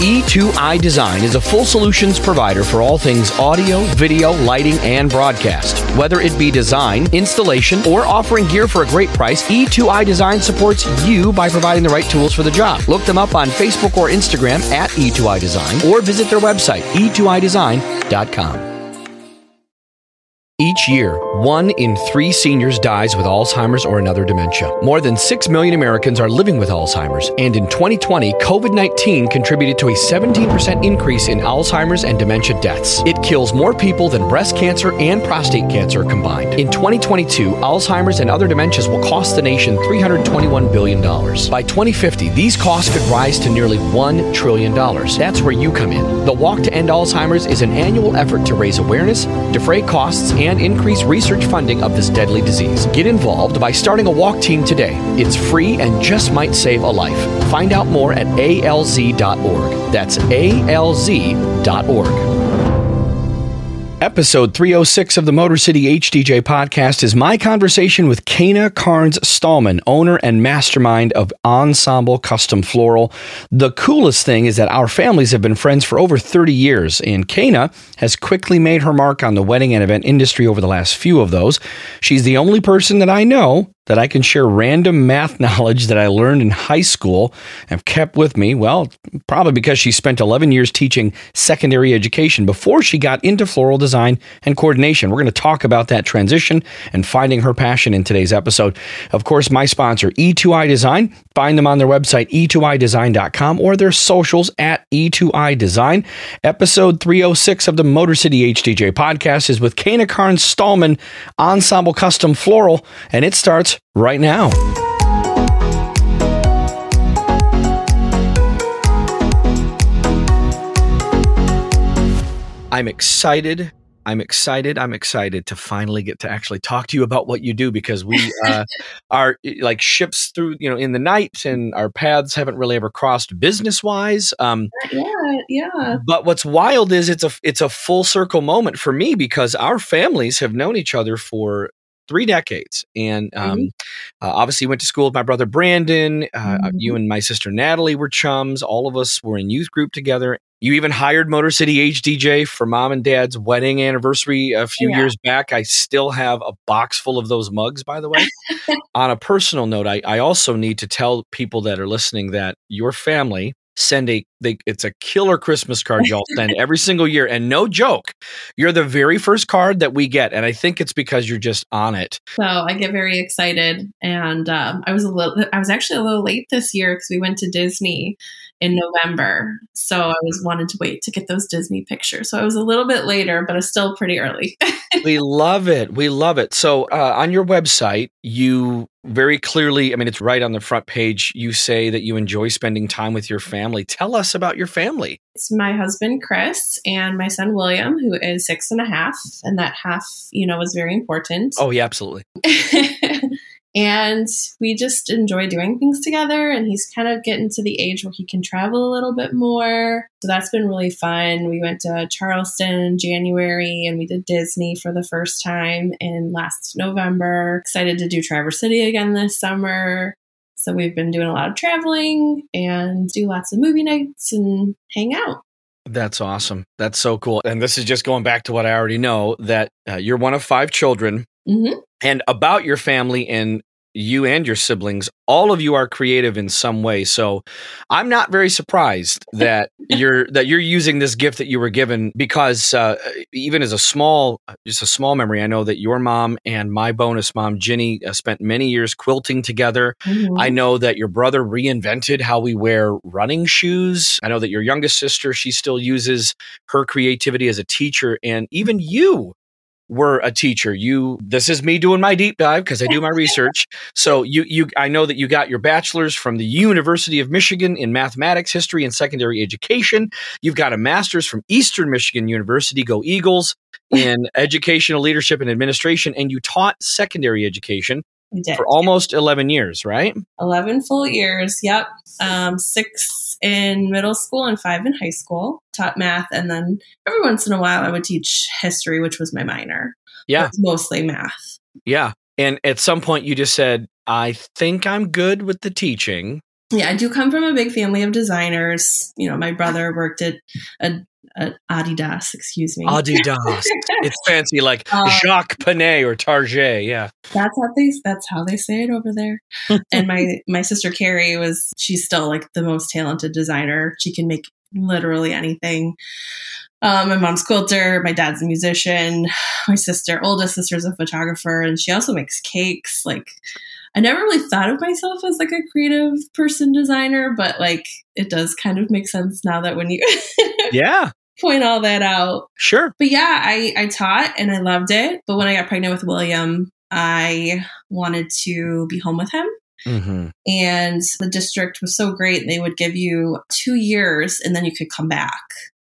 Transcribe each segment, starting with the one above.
E2I Design is a full solutions provider for all things audio, video, lighting, and broadcast. Whether it be design, installation, or offering gear for a great price, E2I Design supports you by providing the right tools for the job. Look them up on Facebook or Instagram at E2I Design or visit their website, e2idesign.com. Each year, one in three seniors dies with Alzheimer's or another dementia. More than 6 million Americans are living with Alzheimer's, and in 2020, COVID 19 contributed to a 17% increase in Alzheimer's and dementia deaths. It kills more people than breast cancer and prostate cancer combined. In 2022, Alzheimer's and other dementias will cost the nation $321 billion. By 2050, these costs could rise to nearly $1 trillion. That's where you come in. The Walk to End Alzheimer's is an annual effort to raise awareness, defray costs, and and increase research funding of this deadly disease. Get involved by starting a walk team today. It's free and just might save a life. Find out more at alz.org. That's alz.org. Episode 306 of the Motor City HDJ podcast is my conversation with Cayna Carnes Stallman, owner and mastermind of Ensemble Custom Floral. The coolest thing is that our families have been friends for over 30 years, and Cayna has quickly made her mark on the wedding and event industry over the last few of those. She's the only person that I know that I can share random math knowledge that I learned in high school and kept with me. Well, probably because she spent 11 years teaching secondary education before she got into floral design and coordination. We're going to talk about that transition and finding her passion in today's episode. Of course, my sponsor, E2I Design. Find them on their website, e2idesign.com, or their socials at E2I Design. Episode 306 of the Motor City HDJ podcast is with Cayna Carnes Stallman Ensemble Custom Floral, and it starts right now. I'm excited. I'm excited. I'm excited to finally get to actually talk to you about what you do because we uh, are like ships through, you know, in the night, and our paths haven't really ever crossed business wise. Um, yeah, yeah. But what's wild is it's a it's a full circle moment for me because our families have known each other for three decades. And um, mm-hmm. uh, obviously, went to school with my brother Brandon. Uh, uh, mm-hmm. You and my sister Natalie were chums. All of us were in youth group together. You even hired Motor City HDJ for mom and dad's wedding anniversary a few yeah. years back. I still have a box full of those mugs, by the way. On a personal note, I, I also need to tell people that are listening that your family send a they, it's a killer Christmas card y'all send every single year. And no joke, you're the very first card that we get, and I think it's because you're just on it. So I get very excited, and um, I was a little I was actually a little late this year because we went to Disney in November. So I was wanted to wait to get those Disney pictures. So I was a little bit later, but it's still pretty early. we love it. We love it. So uh, on your website, you very clearly, I mean, it's right on the front page. You say that you enjoy spending time with your family. Tell us about your family. It's my husband, Chris, and my son, William, who is six and a half. And that half, you know, was very important. Oh, yeah, absolutely. and we just enjoy doing things together and he's kind of getting to the age where he can travel a little bit more so that's been really fun we went to charleston in january and we did disney for the first time in last november excited to do traverse city again this summer so we've been doing a lot of traveling and do lots of movie nights and hang out that's awesome. That's so cool. And this is just going back to what I already know that uh, you're one of five children. Mm-hmm. And about your family and you and your siblings, all of you are creative in some way. So I'm not very surprised that you're that you're using this gift that you were given because uh, even as a small, just a small memory, I know that your mom and my bonus mom, Ginny, uh, spent many years quilting together. Mm-hmm. I know that your brother reinvented how we wear running shoes. I know that your youngest sister, she still uses her creativity as a teacher, and even you were a teacher. You this is me doing my deep dive because i do my research. So you you i know that you got your bachelor's from the university of michigan in mathematics history and secondary education. You've got a master's from eastern michigan university go eagles in educational leadership and administration and you taught secondary education for almost 11 years right 11 full years yep um, six in middle school and five in high school, taught math, and then every once in a while I would teach history, which was my minor. Yeah. Mostly math. Yeah. And at some point you just said, I think I'm good with the teaching. yeah, I do come from a big family of designers. You know, my brother worked at a, a Adidas, excuse me. Adidas. it's fancy like uh, Jacques Panay or Target. Yeah. That's how they that's how they say it over there. and my my sister Carrie was she's still like the most talented designer. She can make literally anything. Um, my mom's quilter, my dad's a musician, my sister, oldest sister's a photographer, and she also makes cakes. Like I never really thought of myself as like a creative person designer, but like it does kind of make sense now that when you Yeah. Point all that out. Sure. But yeah, I I taught and I loved it, but when I got pregnant with William, I wanted to be home with him. Mm-hmm. And the district was so great. They would give you two years and then you could come back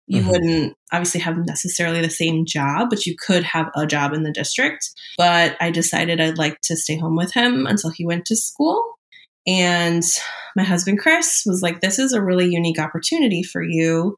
you mm-hmm. wouldn't obviously have necessarily the same job, but you could have a job in the district. But I decided I'd like to stay home with him until he went to school. And my husband, Chris, was like, This is a really unique opportunity for you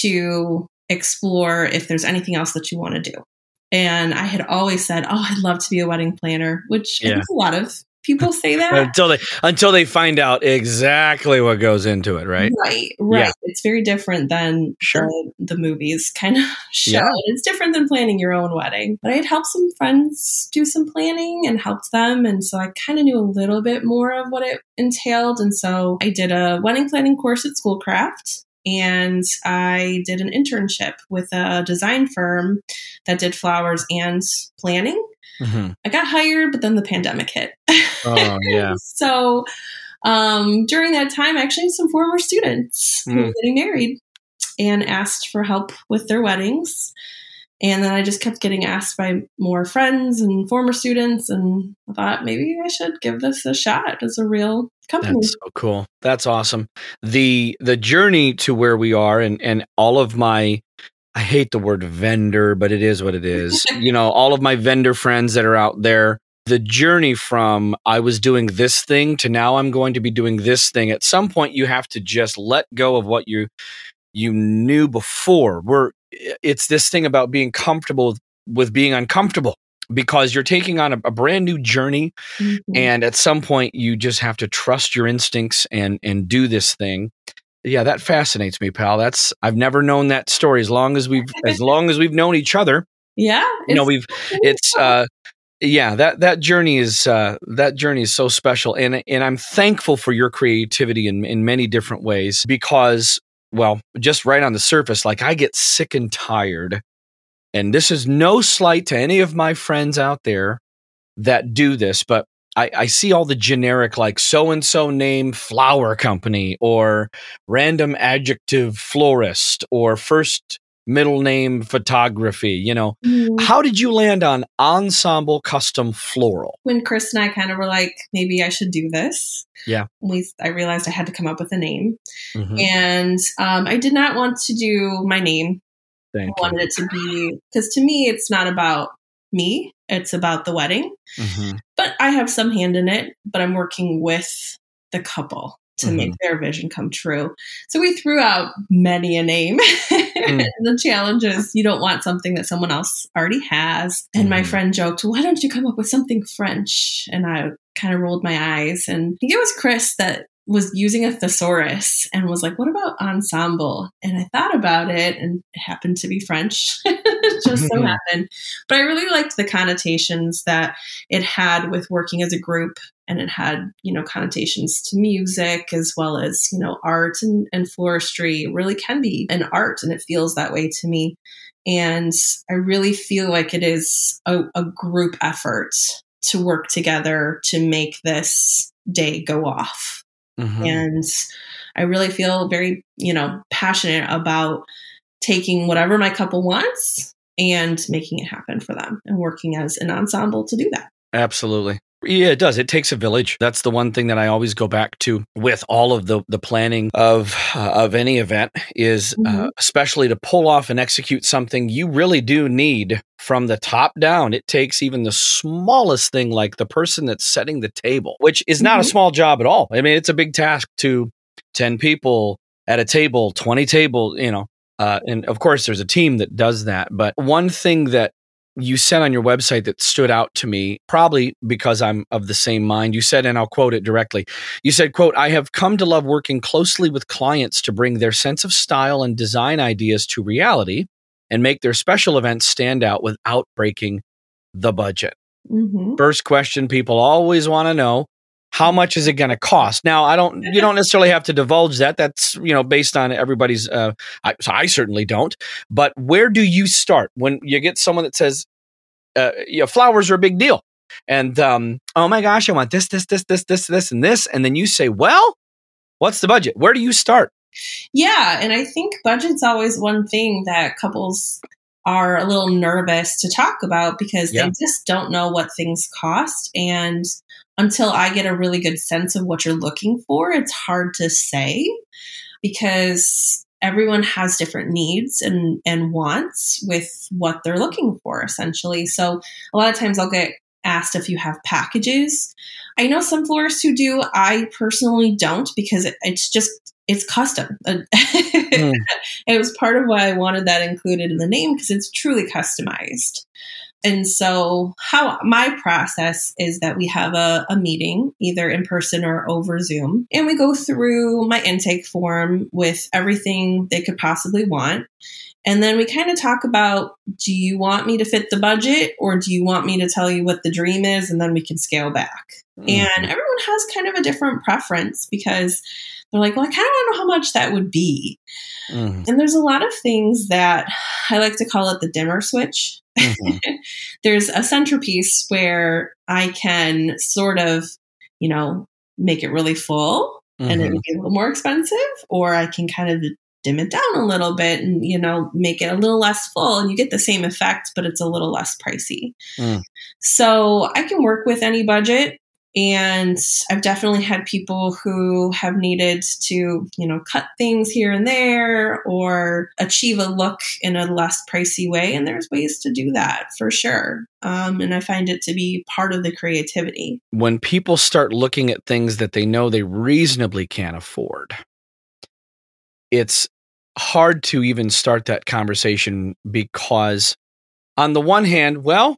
to explore if there's anything else that you want to do. And I had always said, Oh, I'd love to be a wedding planner, which yeah. a lot of people say that until they until they find out exactly what goes into it right right right yeah. it's very different than sure. the, the movies kind of show yeah. it's different than planning your own wedding but i had helped some friends do some planning and helped them and so i kind of knew a little bit more of what it entailed and so i did a wedding planning course at schoolcraft and I did an internship with a design firm that did flowers and planning. Mm-hmm. I got hired, but then the pandemic hit. Oh, yeah. so um, during that time, actually, some former students mm. were getting married and asked for help with their weddings. And then I just kept getting asked by more friends and former students, and I thought maybe I should give this a shot as a real company. That's so cool. That's awesome. the The journey to where we are, and and all of my I hate the word vendor, but it is what it is. you know, all of my vendor friends that are out there, the journey from I was doing this thing to now I'm going to be doing this thing. At some point, you have to just let go of what you you knew before. We're it's this thing about being comfortable with, with being uncomfortable because you're taking on a, a brand new journey mm-hmm. and at some point you just have to trust your instincts and and do this thing yeah, that fascinates me, pal. That's I've never known that story as long as we've as long as we've known each other. Yeah. You know, we've it's uh yeah, that that journey is uh that journey is so special and and I'm thankful for your creativity in in many different ways because well, just right on the surface like I get sick and tired and this is no slight to any of my friends out there that do this, but I, I see all the generic like so and so name flower company or random adjective florist or first middle name photography you know? Mm. how did you land on ensemble custom floral? When chris and i kind of were like maybe i should do this. Yeah. We i realized i had to come up with a name. Mm-hmm. and um, i did not want to do my name. Thank i wanted you. it to be because to me it's not about me it's about the wedding. Mm-hmm. But I have some hand in it, but I'm working with the couple to mm-hmm. make their vision come true. So we threw out many a name. mm. the challenge is you don't want something that someone else already has. And mm-hmm. my friend joked, why don't you come up with something French? And I kind of rolled my eyes. And I think it was Chris that was using a thesaurus and was like, what about ensemble? And I thought about it and it happened to be French. just so mm-hmm. happened. But I really liked the connotations that it had with working as a group and it had, you know, connotations to music as well as, you know, art and, and floristry it really can be an art and it feels that way to me. And I really feel like it is a, a group effort to work together to make this day go off Mm-hmm. And I really feel very, you know, passionate about taking whatever my couple wants and making it happen for them and working as an ensemble to do that. Absolutely. Yeah, it does. It takes a village. That's the one thing that I always go back to with all of the the planning of uh, of any event is uh, mm-hmm. uh, especially to pull off and execute something you really do need from the top down. It takes even the smallest thing like the person that's setting the table, which is not mm-hmm. a small job at all. I mean, it's a big task to 10 people at a table, 20 table, you know. Uh, and of course there's a team that does that, but one thing that you said on your website that stood out to me, probably because I'm of the same mind. You said, and I'll quote it directly. You said, quote, I have come to love working closely with clients to bring their sense of style and design ideas to reality and make their special events stand out without breaking the budget. Mm-hmm. First question people always want to know how much is it going to cost? Now i don't you don't necessarily have to divulge that. That's you know based on everybody's uh I, so I certainly don't. But where do you start? When you get someone that says uh, you know, flowers are a big deal and um oh my gosh i want this this this this this this and this and then you say well what's the budget? Where do you start? Yeah and i think budget's always one thing that couples are a little nervous to talk about because yeah. they just don't know what things cost and until I get a really good sense of what you're looking for, it's hard to say because everyone has different needs and, and wants with what they're looking for, essentially. So a lot of times I'll get asked if you have packages. I know some florists who do. I personally don't because it, it's just it's custom. mm. It was part of why I wanted that included in the name because it's truly customized. And so, how my process is that we have a, a, meeting, either in person or over Zoom, and we go through my intake form with everything they could possibly want. And then we kind of talk about do you want me to fit the budget or do you want me to tell you what the dream is and then we can scale back? Mm-hmm. And everyone has kind of a different preference because they're like, well, I kind of want to know how much that would be. Mm-hmm. And there's a lot of things that I like to call it the dimmer switch. Mm-hmm. there's a centerpiece where I can sort of, you know, make it really full mm-hmm. and it would be a little more expensive, or I can kind of dim it down a little bit and you know make it a little less full and you get the same effect but it's a little less pricey mm. so i can work with any budget and I've definitely had people who have needed to, you know, cut things here and there or achieve a look in a less pricey way. And there's ways to do that for sure. Um, and I find it to be part of the creativity. When people start looking at things that they know they reasonably can't afford, it's hard to even start that conversation because, on the one hand, well,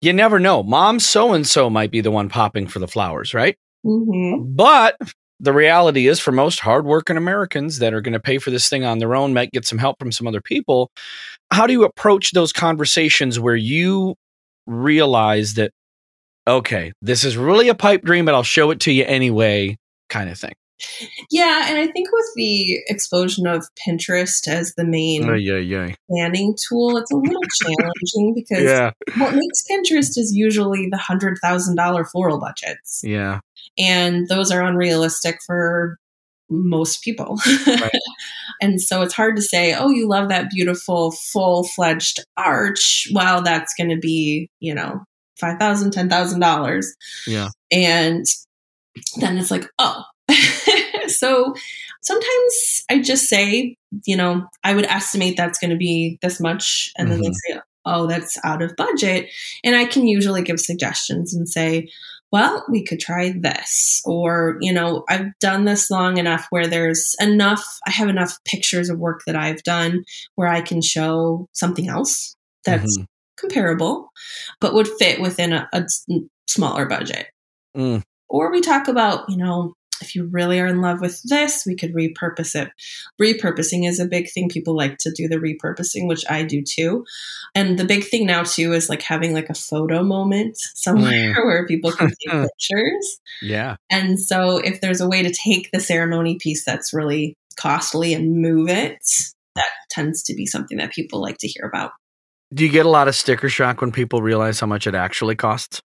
you never know. Mom so and so might be the one popping for the flowers, right? Mm-hmm. But the reality is, for most hardworking Americans that are going to pay for this thing on their own, might get some help from some other people. How do you approach those conversations where you realize that, okay, this is really a pipe dream, but I'll show it to you anyway, kind of thing? Yeah, and I think with the explosion of Pinterest as the main oh, yeah, yeah. planning tool, it's a little challenging because yeah. what makes Pinterest is usually the hundred thousand dollar floral budgets. Yeah, and those are unrealistic for most people. Right. and so it's hard to say, oh, you love that beautiful full fledged arch. Well, that's going to be, you know, $5,000, $10,000. Yeah. And then it's like, oh, so sometimes I just say, you know, I would estimate that's going to be this much. And mm-hmm. then they say, oh, that's out of budget. And I can usually give suggestions and say, well, we could try this. Or, you know, I've done this long enough where there's enough, I have enough pictures of work that I've done where I can show something else that's mm-hmm. comparable, but would fit within a, a smaller budget. Mm. Or we talk about, you know, if you really are in love with this, we could repurpose it. Repurposing is a big thing. People like to do the repurposing, which I do too. And the big thing now too is like having like a photo moment somewhere mm. where people can take pictures. Yeah. And so if there's a way to take the ceremony piece that's really costly and move it, that tends to be something that people like to hear about. Do you get a lot of sticker shock when people realize how much it actually costs?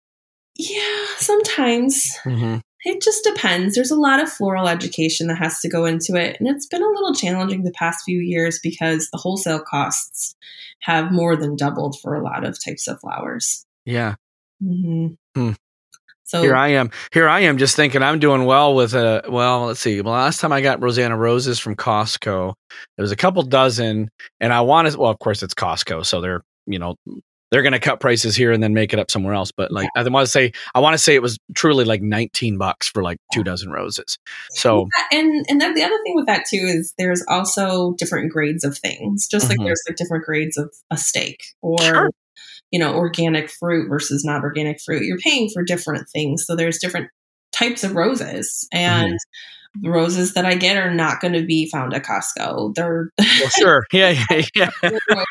Yeah, sometimes. Mm-hmm. It just depends. There's a lot of floral education that has to go into it. And it's been a little challenging the past few years because the wholesale costs have more than doubled for a lot of types of flowers. Yeah. Mm-hmm. Hmm. So here I am. Here I am just thinking I'm doing well with a well, let's see. Well, last time I got Rosanna roses from Costco, it was a couple dozen, and I wanted well, of course it's Costco, so they're you know they're going to cut prices here and then make it up somewhere else. But like, I want to say, I want to say it was truly like 19 bucks for like two dozen roses. So, yeah, and, and then the other thing with that too is there's also different grades of things, just like mm-hmm. there's like different grades of a steak or sure. you know, organic fruit versus not organic fruit. You're paying for different things. So there's different types of roses. And mm-hmm the roses that I get are not going to be found at Costco. They're well, sure, yeah, yeah, yeah.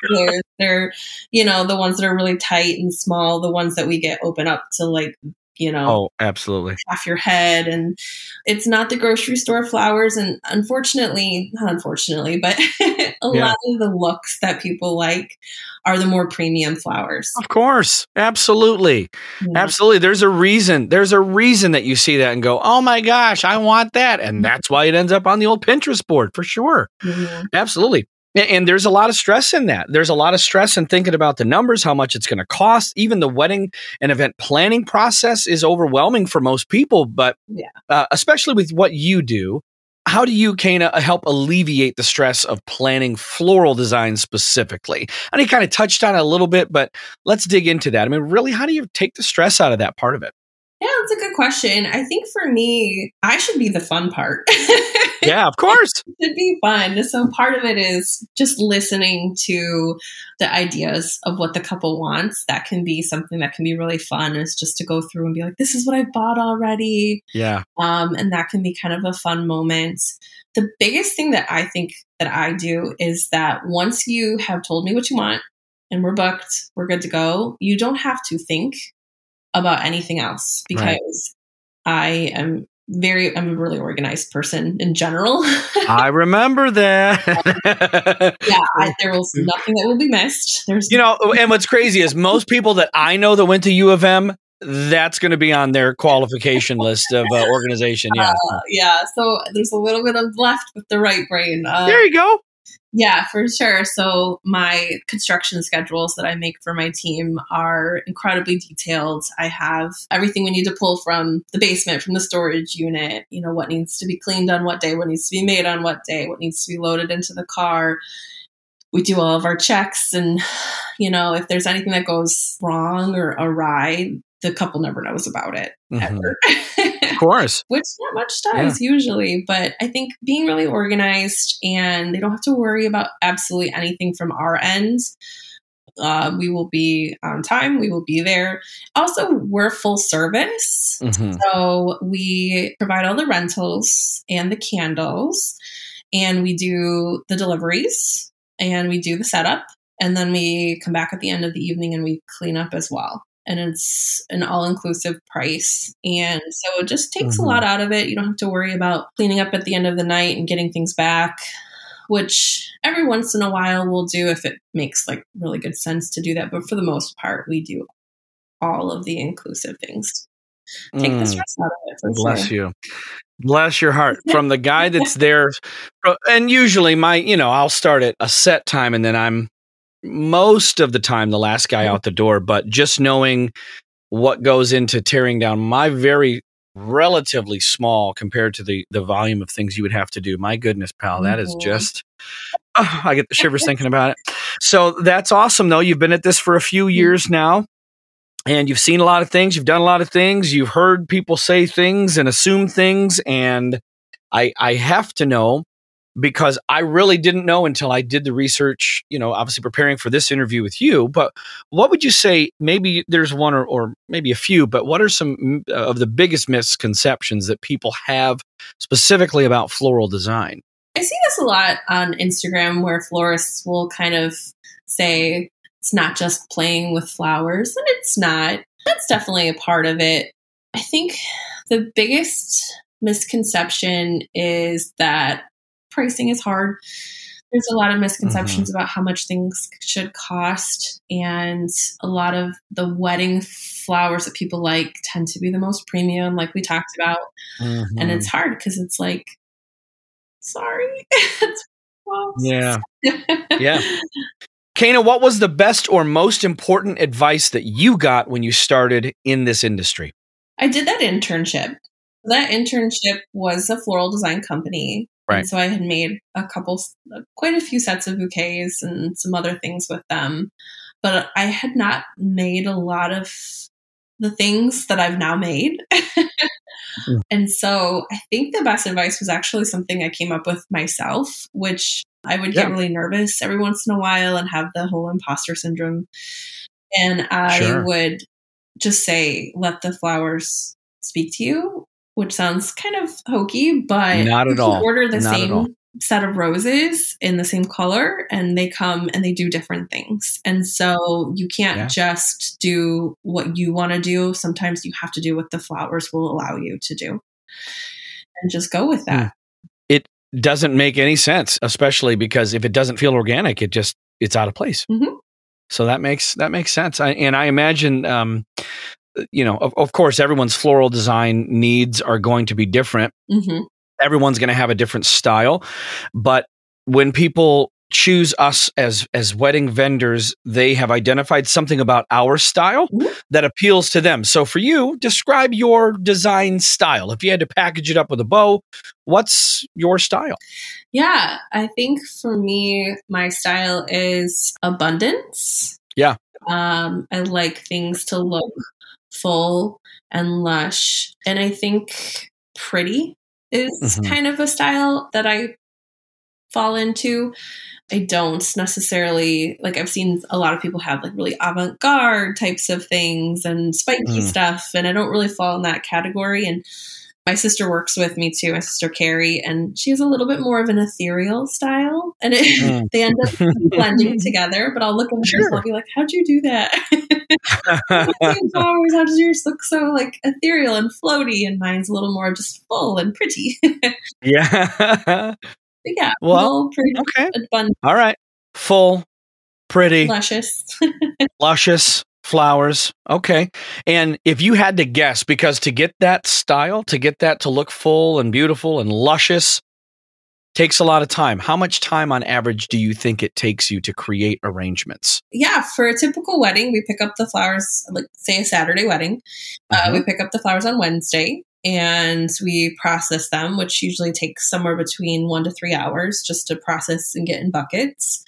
they're, they're, you know, the ones that are really tight and small. The ones that we get open up to like you know oh absolutely Off your head and it's not the grocery store flowers and unfortunately not unfortunately but a yeah. lot of the looks that people like are the more premium flowers of course absolutely yeah. absolutely there's a reason there's a reason that you see that and go oh my gosh i want that and mm-hmm. that's why it ends up on the old pinterest board for sure mm-hmm. absolutely and there's a lot of stress in that. There's a lot of stress in thinking about the numbers, how much it's going to cost. Even the wedding and event planning process is overwhelming for most people, but yeah. uh, especially with what you do, how do you, Cayna, help alleviate the stress of planning floral design specifically? And he kind of touched on it a little bit, but let's dig into that. I mean, really, how do you take the stress out of that part of it? Yeah, that's a good question. I think for me, I should be the fun part. yeah, of course. it should be fun. So part of it is just listening to the ideas of what the couple wants. That can be something that can be really fun is just to go through and be like, this is what I bought already. Yeah. Um, and that can be kind of a fun moment. The biggest thing that I think that I do is that once you have told me what you want and we're booked, we're good to go, you don't have to think about anything else because right. I am very I'm a really organized person in general. I remember that. yeah, I, there was nothing that will be missed. There's you know, and what's crazy is most people that I know that went to U of M, that's going to be on their qualification list of uh, organization. Yeah, uh, yeah. So there's a little bit of left with the right brain. Uh, there you go. Yeah, for sure. So my construction schedules that I make for my team are incredibly detailed. I have everything we need to pull from the basement, from the storage unit, you know, what needs to be cleaned on what day, what needs to be made on what day, what needs to be loaded into the car. We do all of our checks and you know, if there's anything that goes wrong or awry, the couple never knows about it mm-hmm. ever. of course. Which not much does yeah. usually. But I think being really organized and they don't have to worry about absolutely anything from our end. Uh, we will be on time. We will be there. Also, we're full service. Mm-hmm. So we provide all the rentals and the candles, and we do the deliveries and we do the setup. And then we come back at the end of the evening and we clean up as well and it's an all inclusive price. And so it just takes mm-hmm. a lot out of it. You don't have to worry about cleaning up at the end of the night and getting things back, which every once in a while we'll do if it makes like really good sense to do that. But for the most part, we do all of the inclusive things. Take mm. the stress out of it. Bless sure. you. Bless your heart. From the guy that's there, and usually my, you know, I'll start at a set time and then I'm most of the time the last guy out the door, but just knowing what goes into tearing down my very relatively small compared to the the volume of things you would have to do. My goodness, pal, that is mm-hmm. just oh, I get the shivers thinking about it. So that's awesome though. You've been at this for a few mm-hmm. years now and you've seen a lot of things, you've done a lot of things, you've heard people say things and assume things and I I have to know because I really didn't know until I did the research, you know, obviously preparing for this interview with you. But what would you say? Maybe there's one or, or maybe a few, but what are some uh, of the biggest misconceptions that people have specifically about floral design? I see this a lot on Instagram where florists will kind of say it's not just playing with flowers, and it's not. That's definitely a part of it. I think the biggest misconception is that pricing is hard. There's a lot of misconceptions mm-hmm. about how much things should cost, and a lot of the wedding flowers that people like tend to be the most premium, like we talked about. Mm-hmm. And it's hard because it's like, sorry. yeah. yeah. Cayna, what was the best or most important advice that you got when you started in this industry? I did that internship. That internship was a floral design company Right. And so I had made a couple, quite a few sets of bouquets and some other things with them. But I had not made a lot of the things that I've now made. mm. And so I think the best advice was actually something I came up with myself, which I would get really nervous every once in a while and have the whole imposter syndrome. And I sure. would just say, let the flowers speak to you, which sounds kind of hokey, but not at all. Order the not same set of roses in the same color and they come and they do different things. And so you can't yeah. just do what you want to do. Sometimes you have to do what the flowers will allow you to do. And just go with that. Hmm. It doesn't make any sense, especially because if it doesn't feel organic, it just it's out of place. Mm-hmm. So that makes that makes sense. I, and I imagine um, you know, of, of, course, everyone's floral design needs are going to be different. Mm-hmm everyone's going to have a different style. But when people choose us as as wedding vendors they have identified something about our style mm-hmm. that appeals to them so for you describe your design style if you had to package it up with a bow what's your style yeah i think for me my style is abundance yeah um i like things to look full and lush and i think pretty is mm-hmm. kind of a style that I fall into. I don't necessarily like I've seen a lot of people have like really avant-garde types of things and spiky mm. stuff and I don't really fall in that category and my sister works with me too, my sister Carrie, and she has a little bit more of an ethereal style, and it, mm. they end up blending together. But I'll look at her sure. and I'll be like, "How'd you do that? flowers? How does yours look so like ethereal and floaty, and mine's a little more just full and pretty?" yeah, yeah. Well, pretty, okay. Abundant. All right, full, pretty, luscious, luscious flowers. Okay. And if you had to guess, because to get that style, to get that to look full and beautiful and luscious, takes a lot of time. How much time on average do you think it takes you to create arrangements? Yeah, for a typical wedding, we pick up the flowers, like say a Saturday wedding. Uh, mm-hmm. Uh, we pick up the flowers on Wednesday and we process them, which usually takes somewhere between one to three hours just to process and get in buckets.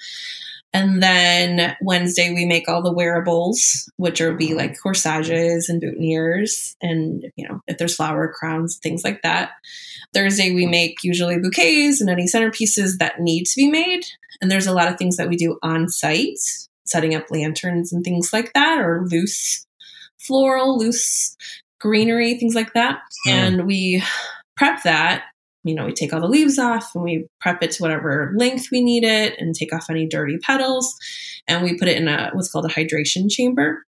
And then Wednesday, we make all the wearables, which will be like corsages and boutonnieres, and you know, if there's flower crowns, things like that. Thursday, we make usually bouquets and any centerpieces that need to be made. And there's a lot of things that we do on site, setting up lanterns and things like that, or loose floral, loose greenery, things like that. Mm. And we prep that you know, we take all the leaves off and we prep it to whatever length we need it and take off any dirty petals. And we put it in a what's called a hydration chamber.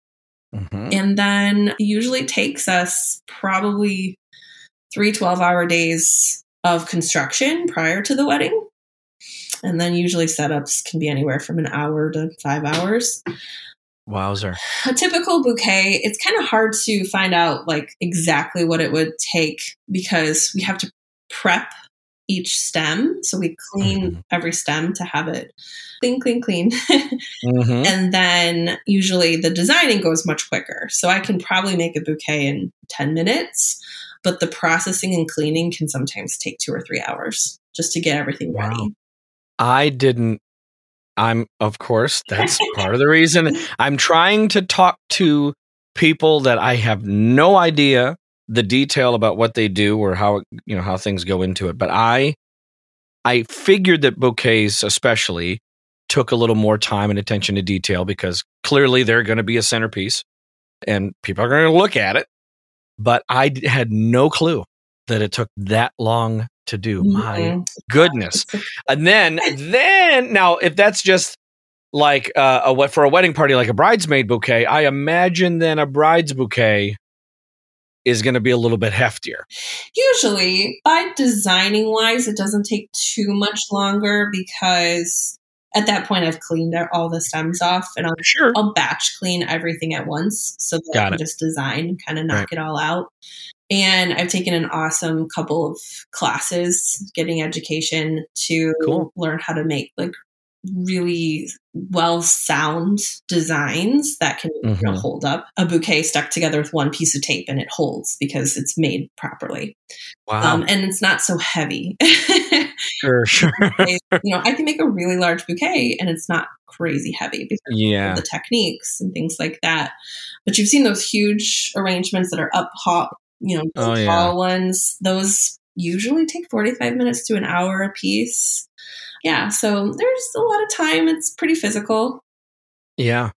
Mm-hmm. And then usually takes us probably three 12 hour days of construction prior to the wedding. And then usually setups can be anywhere from an hour to five hours. Wowzer. A typical bouquet, it's kind of hard to find out like exactly what it would take because we have to prep each stem. So we clean mm-hmm. every stem to have it clean, clean, clean. mm-hmm. And then usually the designing goes much quicker. So I can probably make a bouquet in 10 minutes, but the processing and cleaning can sometimes take two or three hours just to get everything wow. ready. I didn't. I'm, of course, that's part of the reason I'm trying to talk to people that I have no idea the detail about what they do or how you know how things go into it. But I I figured that bouquets especially took a little more time and attention to detail because clearly they're going to be a centerpiece and people are going to look at it. But I had no clue that it took that long to do. Mm-hmm. My goodness. and then then now if that's just like uh, a for a wedding party like a bridesmaid bouquet, I imagine then a bride's bouquet is going to be a little bit heftier. Usually, by designing wise, it doesn't take too much longer because at that point I've cleaned all the stems off and I'll, sure. I'll batch clean everything at once so that Got I can it. just design and kind of knock right. it all out. And I've taken an awesome couple of classes getting education to cool. learn how to make like really well sound designs that can mm-hmm. you know, hold up a bouquet stuck together with one piece of tape and it holds because it's made properly. Wow. Um, and it's not so heavy. sure, sure. you know, I can make a really large bouquet and it's not crazy heavy because yeah. the techniques and things like that. But you've seen those huge arrangements that are up hot, you know, oh, tall yeah. ones. Those usually take 45 minutes to an hour a piece yeah, so there's a lot of time. It's pretty physical. Yeah.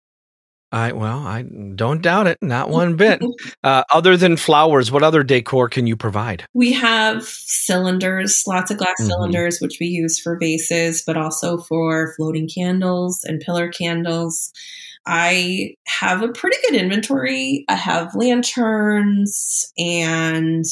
I well, I don't doubt it, not one bit. uh, other than flowers, what other decor can you provide? We have cylinders, lots of glass mm-hmm. cylinders, which we use for vases, but also for floating candles and pillar candles. I have a pretty good inventory. I have lanterns and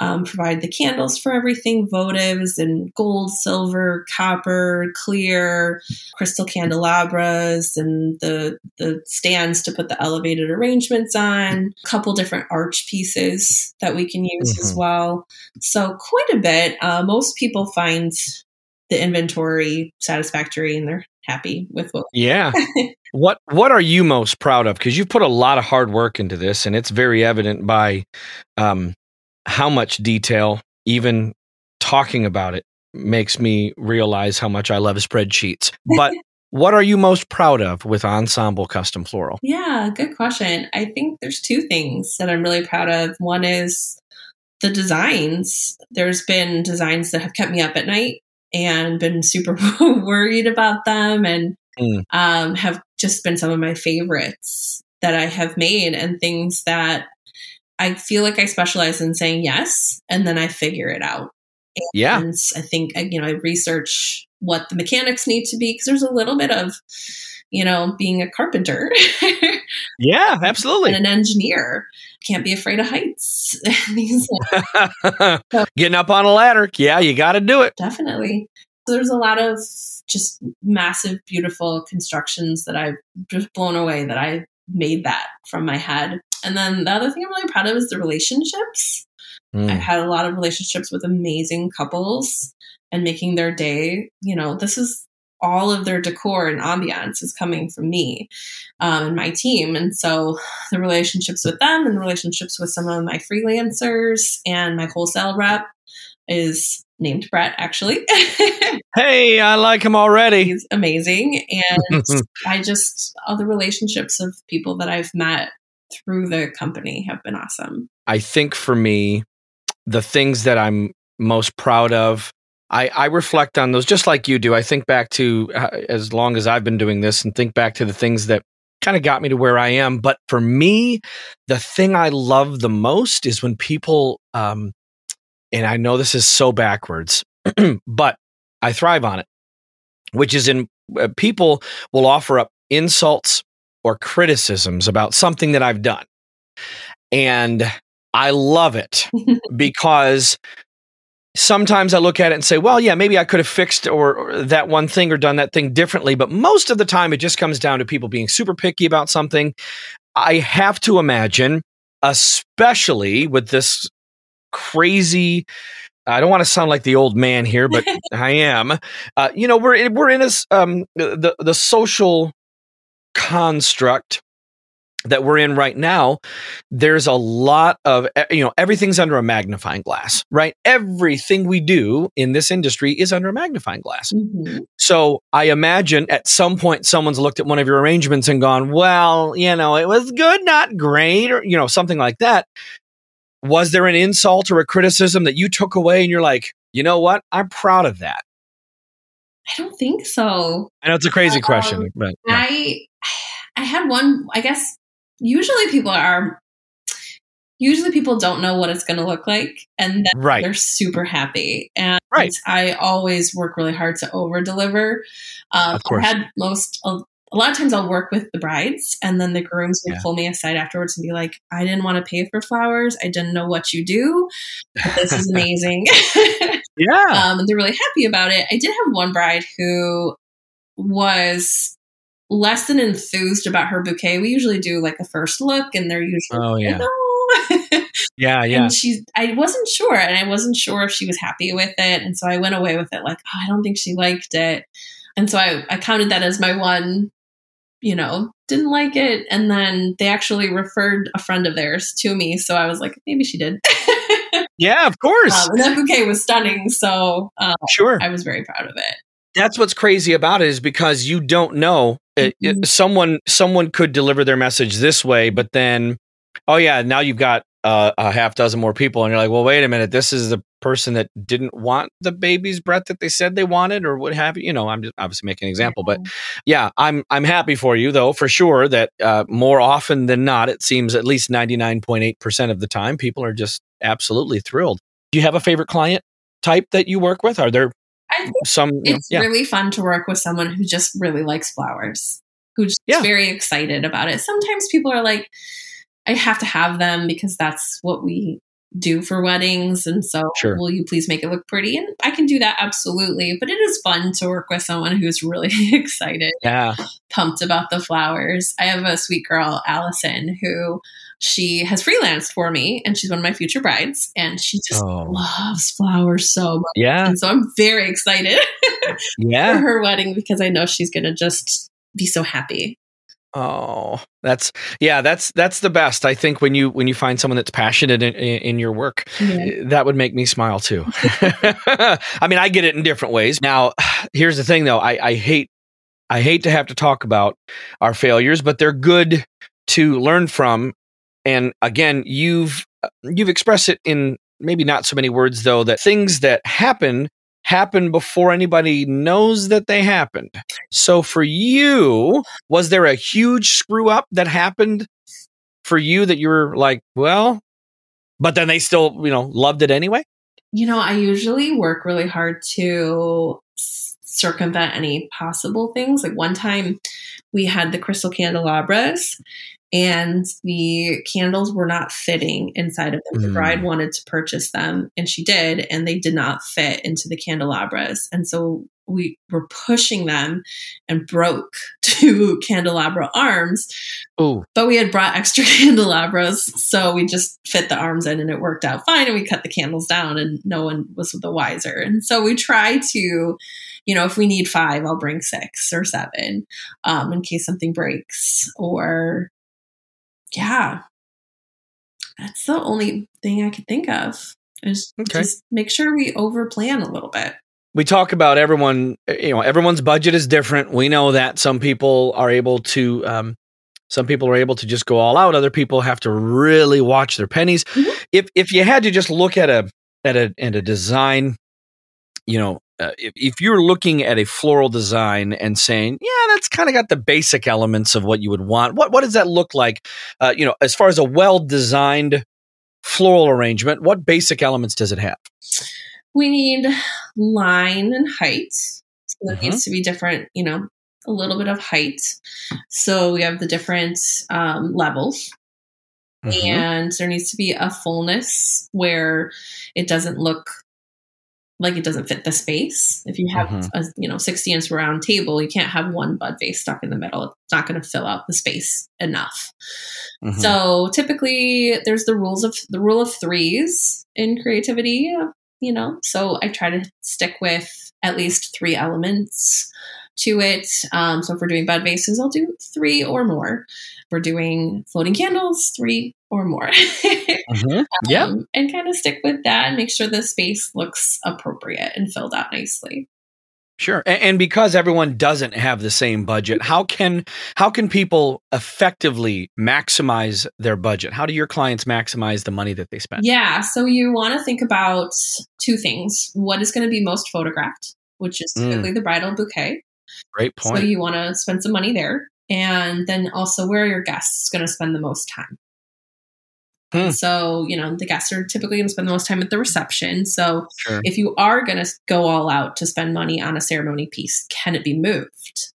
um, provide the candles for everything, votives and gold, silver, copper, clear, crystal candelabras, and the the stands to put the elevated arrangements on. A couple different arch pieces that we can use mm-hmm. as well. So quite a bit. Uh, most people find the inventory satisfactory and they're happy with what. Yeah. what What are you most proud of? Because you've put a lot of hard work into this, and it's very evident by um, how much detail, even talking about it, makes me realize how much I love spreadsheets. But what are you most proud of with Ensemble Custom Floral? Yeah, good question. I think there's two things that I'm really proud of. One is the designs. There's been designs that have kept me up at night and been super worried about them and mm. um, have just been some of my favorites that I have made and things that I feel like I specialize in saying yes, and then I figure it out. And yeah. I think, uh, you know, I research what the mechanics need to be because there's a little bit of, you know, being a carpenter. yeah, absolutely. And an engineer. Can't be afraid of heights. Getting up on a ladder. Yeah, you got to do it. Definitely. So there's a lot of just massive, beautiful constructions that I've just blown away that I made that from my head. And then the other thing I'm really proud of is the relationships. Mm. I've had a lot of relationships with amazing couples and making their day, you know, this is all of their decor and ambiance is coming from me um, and my team. And so the relationships with them and the relationships with some of my freelancers and my wholesale rep is named Brett, actually. hey, I like him already. He's amazing. And I just, all the relationships of people that I've met through the company have been awesome. I think for me, the things that I'm most proud of, I, I reflect on those just like you do. I think back to uh, as long as I've been doing this and think back to the things that kind of got me to where I am. But for me, the thing I love the most is when people, um, and I know this is so backwards, but I thrive on it, which is in uh, people will offer up insults or criticisms about something that I've done. And I love it because sometimes I look at it and say, well, yeah, maybe I could have fixed or, or, that one thing or done that thing differently. But most of the time, it just comes down to people being super picky about something. I have to imagine, especially with this crazy. I don't want to sound like the old man here, but I am. Uh, you know, we're we're in a um, the the social construct that we're in right now, there's a lot of, you know, everything's under a magnifying glass, right? Everything we do in this industry is under a magnifying glass. Mm-hmm. So I imagine at some point someone's looked at one of your arrangements and gone, well, you know, it was good, not great, or, you know, something like that. Was there an insult or a criticism that you took away and you're like, you know what? I'm proud of that. I don't think so. I know it's a crazy um, question, but yeah. I I had one. I guess usually people are usually people don't know what it's going to look like, and then right. they're super happy. And right. I always work really hard to over deliver. Um, of course. I had most a lot of times I'll work with the brides and then the grooms will yeah. pull me aside afterwards and be like, I didn't want to pay for flowers. I didn't know what you do, but this is amazing. yeah. Um, and they're really happy about it. I did have one bride who was less than enthused about her bouquet. We usually do like a first look and they're usually, oh, yeah. Yeah, yeah. And she's, I wasn't sure and I wasn't sure if she was happy with it. And so I went away with it like, oh, I don't think she liked it. And so I, I counted that as my one you know, didn't like it. And then they actually referred a friend of theirs to me. So I was like, maybe she did. yeah, of course. Um, and that bouquet was stunning. So um, sure. I was very proud of it. That's what's crazy about it is because you don't know it, mm-hmm. it, someone someone could deliver their message this way, but then oh yeah, now you've got uh, a half dozen more people, and you're like, well, wait a minute, this is the person that didn't want the baby's breath that they said they wanted, or what have you. You know, I'm just obviously making an example, but yeah, I'm I'm happy for you though, for sure that uh, more often than not, it seems at least 99.8 percent of the time, people are just absolutely thrilled. Do you have a favorite client type that you work with? Are there some? It's know, yeah. really fun to work with someone who just really likes flowers, who's yeah. very excited about it. Sometimes people are like I have to have them because that's what we do for weddings. And so, sure. will you please make it look pretty? And I can do that absolutely. But it is fun to work with someone who's really excited, yeah, pumped about the flowers. I have a sweet girl, Allison, who she has freelanced for me and she's one of my future brides and she just oh. loves flowers so much. Yeah. And so I'm very excited yeah. for her wedding because I know she's going to just be so happy. Oh, that's yeah, that's that's the best. I think when you when you find someone that's passionate in, in your work, yeah. Eh, that would make me smile too. I mean, I get it in different ways. Now, here's the thing though. I, I hate I hate to have to talk about our failures, but they're good to learn from. And again, you've uh, you've expressed it in maybe not so many words though that things that happen happen before anybody knows that they happened. So for you, was there a huge screw up that happened for you that you were like, well, but then they still, you know, loved it anyway? You know, I usually work really hard to circumvent any possible things. Like one time we had the crystal candelabras and the candles were not fitting inside of them. Mm. The bride wanted to purchase them and she did, and they did not fit into the candelabras. And so we were pushing them and broke two candelabra arms. Ooh. But we had brought extra candelabras, so we just fit the arms in and it worked out fine. And we cut the candles down and no one was the wiser. And so we try to you know, if we need five, I'll bring six or seven um, in case something breaks or yeah, that's the only thing I could think of. Is okay. just make sure we over plan a little bit. We talk about everyone, you know, everyone's budget is different. We know that some people are able to, um, some people are able to just go all out. Other people have to really watch their pennies. Mm-hmm. If if you had to just look at a at a at a design, you know, uh, if, if you're looking at a floral design and saying, yeah, that's kind of got the basic elements of what you would want, what what does that look like? Uh, you know, as far as a well designed floral arrangement, what basic elements does it have? We need line and height. So it mm-hmm. needs to be different, you know, a little bit of height. So we have the different um, levels. Mm-hmm. And there needs to be a fullness where it doesn't look like it doesn't fit the space. If you have mm-hmm. a you know 60 inch round table, you can't have one bud vase stuck in the middle. It's not going to fill out the space enough. Mm-hmm. So typically there's the rules of the rule of threes in creativity, you know. So I try to stick with at least three elements to it. Um, so if we're doing bud vases, I'll do three or more. If we're doing floating candles, three or more. mm-hmm. Yeah. Um, and kind of stick with that and make sure the space looks appropriate and filled out nicely. Sure. And, and, because everyone doesn't have the same budget, how can how can people effectively maximize their budget? How do your clients maximize the money that they spend? Yeah, so you want to think about two things. What is going to be most photographed, which is mm. typically mm. the bridal bouquet. Great point. So you want to spend some money there. And then also where are your guests going to spend the most time? Hmm. So, you know, the guests are typically going to spend the most time at the reception. So, sure. if you are going to go all out to spend money on a ceremony piece, can it be moved?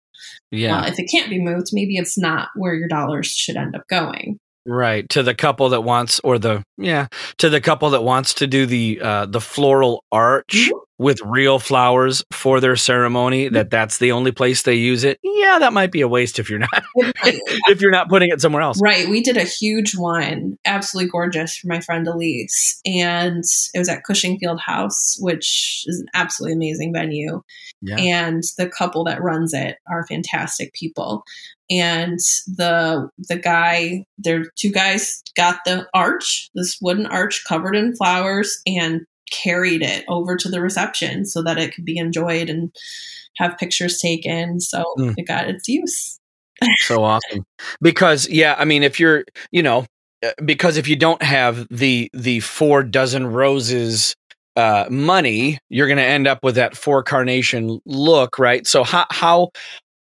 Yeah. Well, if it can't be moved, maybe it's not where your dollars should end up going. Right to the couple that wants, or the yeah, to the couple that wants to do the uh, the floral arch mm-hmm with real flowers for their ceremony mm-hmm. that that's the only place they use it yeah that might be a waste if you're not if you're not putting it somewhere else. Right we did a huge one absolutely gorgeous for my friend elise and it was at cushing field house which is an absolutely amazing venue yeah. and the couple that runs it are fantastic people and the the guy there two guys got the arch this wooden arch covered in flowers and carried it over to the reception so that it could be enjoyed and have pictures taken. So mm. it got its use. so awesome. Because yeah, I mean if you're, you know, uh, because if you don't have the the four dozen roses uh, money, you're going to end up with that four carnation look, right? So how how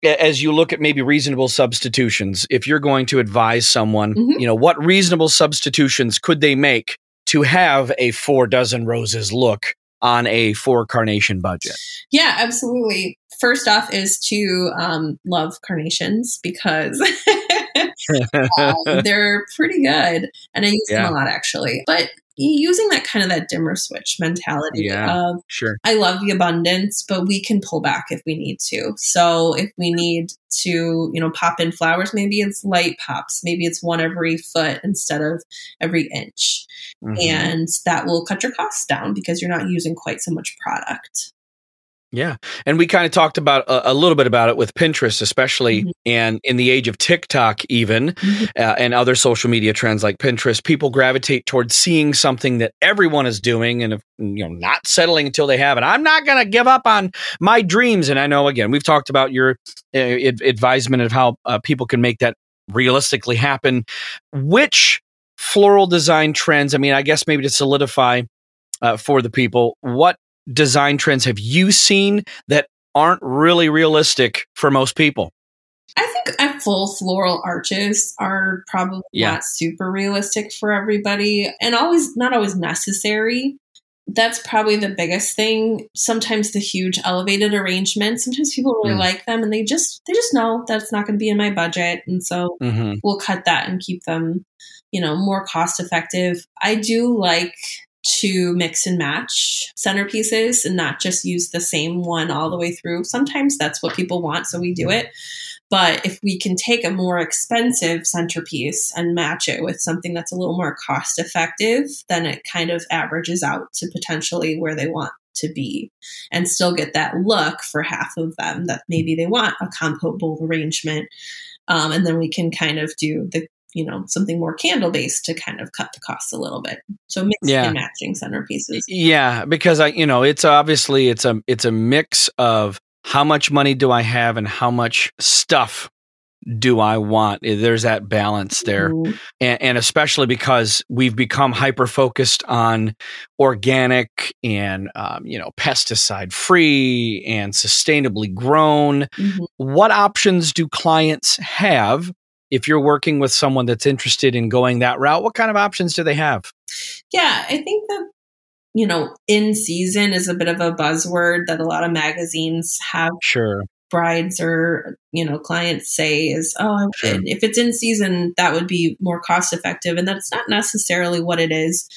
as you look at maybe reasonable substitutions, if you're going to advise someone, mm-hmm. you know, what reasonable substitutions could they make to have a four dozen roses look on a four carnation budget? Yeah, absolutely. First off, is to um, love carnations because um, they're pretty good, and I use yeah. them a lot actually. But using that kind of that dimmer switch mentality yeah, of sure. I love the abundance but we can pull back if we need to. So if we need to you know pop in flowers maybe it's light pops maybe it's one every foot instead of every inch. Mm-hmm. and that will cut your costs down because you're not using quite so much product yeah. And we kind of talked about a, a, little bit about it with Pinterest, especially, mm-hmm. and in the age of TikTok, even, mm-hmm. uh, and other social media trends like Pinterest, people gravitate towards seeing something that everyone is doing and, you know, not settling until they have it. I'm not going to give up on my dreams. And I know, again, we've talked about your uh, advisement of how uh, people can make that realistically happen. Which floral design trends, I mean, I guess maybe to solidify uh, for the people, what design trends have you seen that aren't really realistic for most people? I think full floral arches are probably yeah. not super realistic for everybody and always not always necessary. That's probably the biggest thing. Sometimes the huge elevated arrangements, sometimes people really mm. like them and they just they just know that's not going to be in my budget and so mm-hmm. we'll cut that and keep them, you know, more cost effective. I do like to mix and match centerpieces and not just use the same one all the way through. Sometimes that's what people want, so we do it. But if we can take a more expensive centerpiece and match it with something that's a little more cost effective, then it kind of averages out to potentially where they want to be and still get that look for half of them that maybe they want a compote bowl arrangement. Um, and then we can kind of do the you know something more candle based to kind of cut the costs a little bit so mixing yeah. and matching centerpieces yeah because i you know it's obviously it's a it's a mix of how much money do i have and how much stuff do i want eh, there's that balance there mm-hmm. and, and, especially because we've become hyper focused on organic and um, you know pesticide free and sustainably grown mm-hmm. what options do clients have if you're working with someone that's interested in going that route, what kind of options do they have? Yeah, I think that you know, in season is a bit of a buzzword that a lot of magazines have. Sure. Brides or you know clients say is oh sure. if it's in season that would be more cost effective and that's not necessarily what it is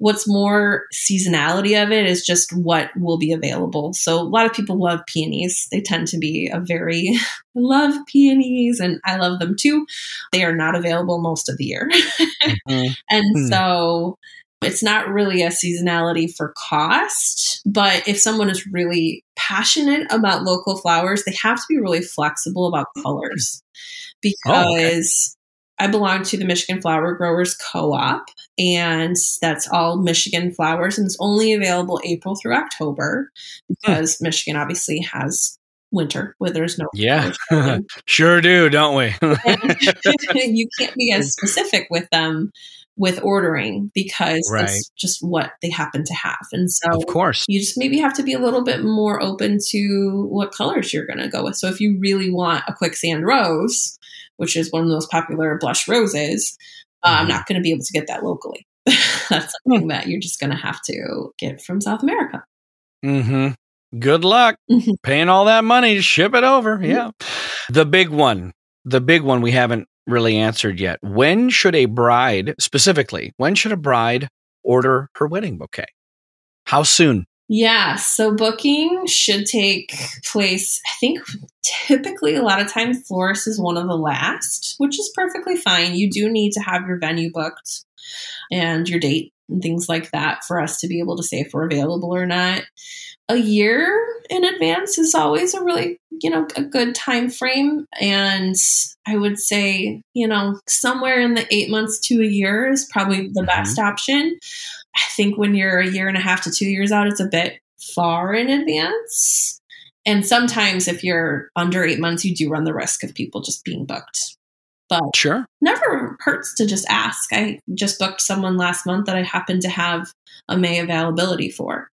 What's more seasonality of it is just what will be available. So a lot of people love peonies. They tend to be a very love peonies and I love them too. They are not available most of the year. mm-hmm. And mm. so it's not really a seasonality for cost, but if someone is really passionate about local flowers, they have to be really flexible about colors because oh, okay. I belong to the Michigan Flower Growers Co op, and that's all Michigan flowers, and it's only available April through October because hmm. Michigan obviously has winter where there's no yeah sure do don't we you can't be as specific with them with ordering because right. that's just what they happen to have and so of course you just maybe have to be a little bit more open to what colors you're going to go with so if you really want a quicksand rose which is one of the most popular blush roses, uh, I'm mm-hmm. not going to be able to get that locally. That's something that you're just going to have to get from South America. Mm-hmm. Good luck mm-hmm. paying all that money to ship it over. Mm-hmm. Yeah. The big one, the big one we haven't really answered yet. When should a bride, specifically, when should a bride order her wedding bouquet? How soon? Yeah, so booking should take place, I think typically a lot of times florist is one of the last, which is perfectly fine. You do need to have your venue booked and your date and things like that for us to be able to say if we're available or not. A year in advance is always a really, you know, a good time frame and I would say, you know, somewhere in the 8 months to a year is probably the mm-hmm. best option. I think when you're a year and a half to two years out, it's a bit far in advance. And sometimes if you're under eight months, you do run the risk of people just being booked but sure, never hurts to just ask. I just booked someone last month that I happened to have a May availability for.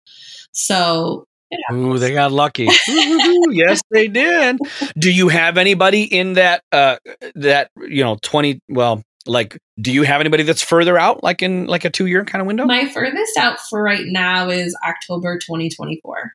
So Ooh, they got lucky. yes, they did. Do you have anybody in that uh that you know 20 well, like do you have anybody that's further out like in like a 2 year kind of window? My furthest out for right now is October 2024.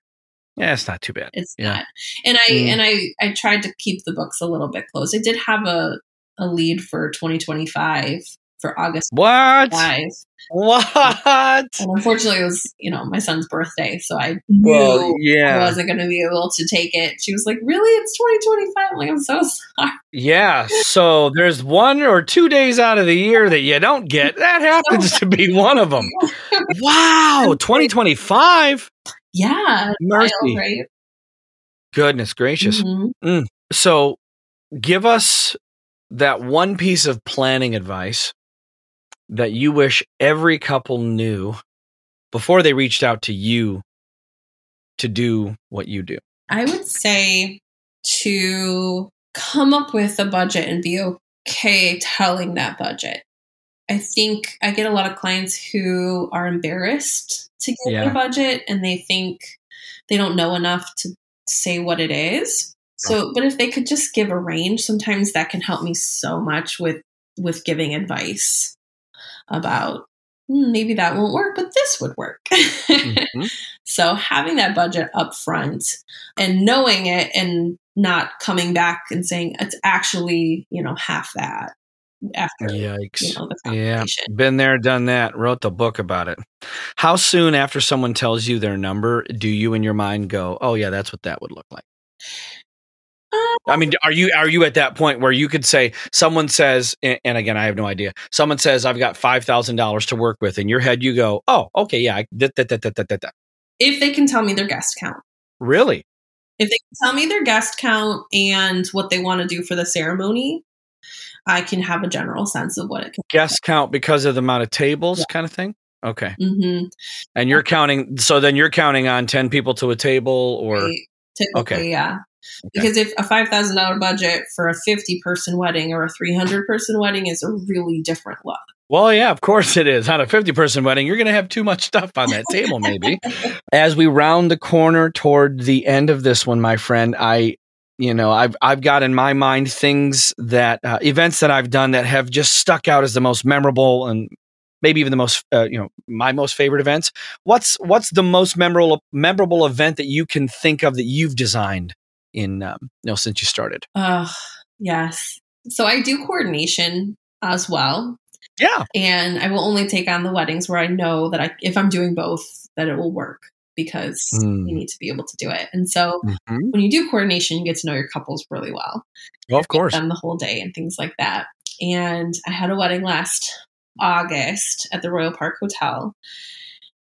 Yeah, it's not too bad. It's yeah. not. And I mm. and I I tried to keep the books a little bit close. I did have a a lead for 2025 for August. What? 5. What? And unfortunately, it was you know my son's birthday, so I knew well, yeah. I wasn't going to be able to take it. She was like, "Really? It's 2025." I'm like, "I'm so sorry." Yeah. So there's one or two days out of the year that you don't get. That happens to be one of them. Wow, 2025. Yeah, mercy. Wild, right? Goodness gracious. Mm-hmm. Mm. So, give us that one piece of planning advice that you wish every couple knew before they reached out to you to do what you do? I would say to come up with a budget and be okay telling that budget. I think I get a lot of clients who are embarrassed to give yeah. their budget and they think they don't know enough to say what it is. So, but if they could just give a range, sometimes that can help me so much with with giving advice about hmm, maybe that won't work, but this would work. mm-hmm. So having that budget up front and knowing it and not coming back and saying it's actually, you know, half that after Yikes. You know, yeah. Been there, done that, wrote the book about it. How soon after someone tells you their number do you in your mind go, Oh yeah, that's what that would look like? I mean, are you are you at that point where you could say someone says, and again, I have no idea. Someone says, "I've got five thousand dollars to work with." In your head, you go, "Oh, okay, yeah." I, that, that, that, that, that, that. If they can tell me their guest count, really? If they can tell me their guest count and what they want to do for the ceremony, I can have a general sense of what it can. Guest count because of the amount of tables, yeah. kind of thing. Okay. Mm-hmm. And you're counting. So then you're counting on ten people to a table, or right. Okay, yeah. Okay. Because if a five thousand dollar budget for a fifty person wedding or a three hundred person wedding is a really different look. Well, yeah, of course it is. On a 50 person wedding, you're going to have too much stuff on that table, maybe. As we round the corner toward the end of this one, my friend, I, you know, I've, I've got in my mind things that, uh, events that I've done that have just stuck out as the most memorable and maybe even the most, uh, you know, my most favorite events. What's, what's the most memorable, memorable event that you can think of that you've designed? In um, you know since you started? Uh, yes. So I do coordination as well. Yeah. And I will only take on the weddings where I know that I, if I'm doing both, that it will work because mm. you need to be able to do it. And so mm-hmm. when you do coordination, you get to know your couples really well. Well, of course. Them the whole day and things like that. And I had a wedding last August at the Royal Park Hotel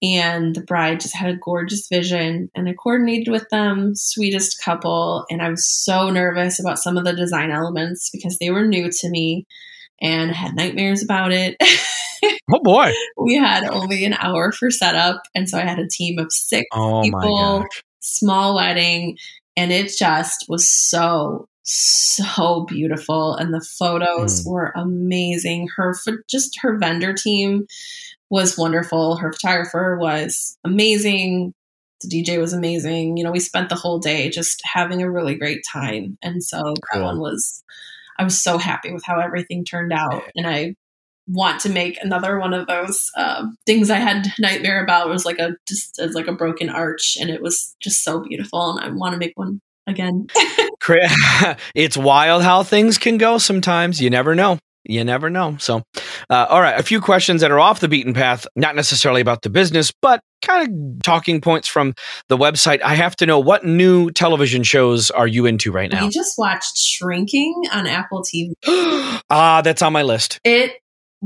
and the bride just had a gorgeous vision and i coordinated with them sweetest couple. And i was so nervous about some of the design elements because they were new to me and i had nightmares about it. Oh boy. We had only an hour for setup and so i had a team of six oh people small wedding and it just was so so beautiful. And the photos mm. were amazing. Her just her vendor team was wonderful. Her photographer was amazing. The DJ was amazing. You know, we spent the whole day just having a really great time. And so cool. that one was, I was so happy with how everything turned out. And I want to make another one of those uh, things I had nightmare about. It was like a, just as like a broken arch and it was just so beautiful. And I want to make one again. it's wild how things can go sometimes. You never know you never know. So, uh, all right, a few questions that are off the beaten path, not necessarily about the business, but kind of talking points from the website. I have to know what new television shows are you into right now? We just watched Shrinking on Apple TV. ah, that's on my list. It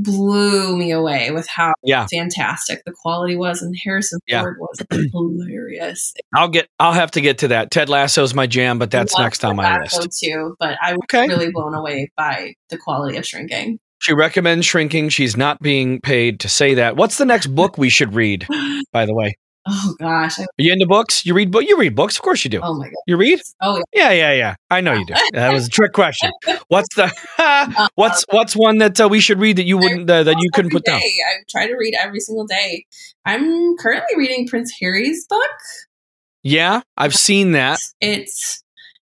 blew me away with how yeah. fantastic the quality was and Harrison yeah. Ford was hilarious. I'll get I'll have to get to that. Ted Lasso is my jam, but that's next on my list. too, but I was okay. really blown away by the quality of shrinking. She recommends shrinking. She's not being paid to say that. What's the next book we should read, by the way? Oh gosh. Are you into books? You read book? You read books? Of course you do. Oh my god. You read? Oh yeah. Yeah, yeah, yeah. I know you do. That was a trick question. What's the what's what's one that uh, we should read that you wouldn't uh, that you couldn't put day. down? I try to read every single day. I'm currently reading Prince Harry's book. Yeah, I've seen that. It's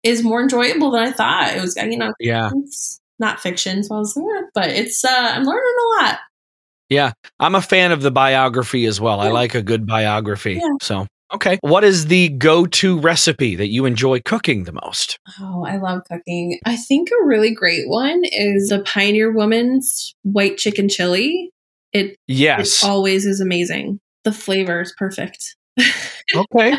is more enjoyable than I thought. It was, you know, yeah, it's not fiction, so I was there, but it's uh, I'm learning a lot. Yeah, I'm a fan of the biography as well. Yeah. I like a good biography. Yeah. So, okay. What is the go to recipe that you enjoy cooking the most? Oh, I love cooking. I think a really great one is the Pioneer Woman's white chicken chili. It, yes. It always is amazing. The flavor is perfect. okay.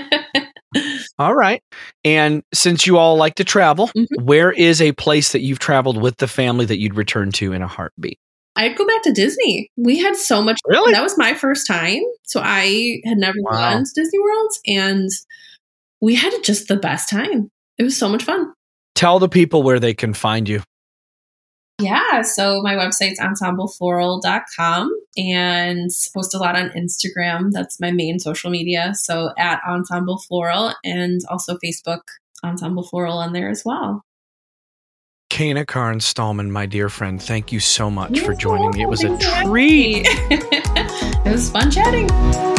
all right. And since you all like to travel, mm-hmm. where is a place that you've traveled with the family that you'd return to in a heartbeat? I'd go back to Disney. We had so much. Really? That was my first time. So I had never wow. gone to Disney World and we had just the best time. It was so much fun. Tell the people where they can find you. Yeah, so my website's ensemblefloral.com and post a lot on Instagram. That's my main social media. So at Ensemble Floral and also Facebook, Ensemble Floral on there as well. Cayna Carnes Stallman, my dear friend, thank you so much for joining me. It was a treat. it was fun chatting.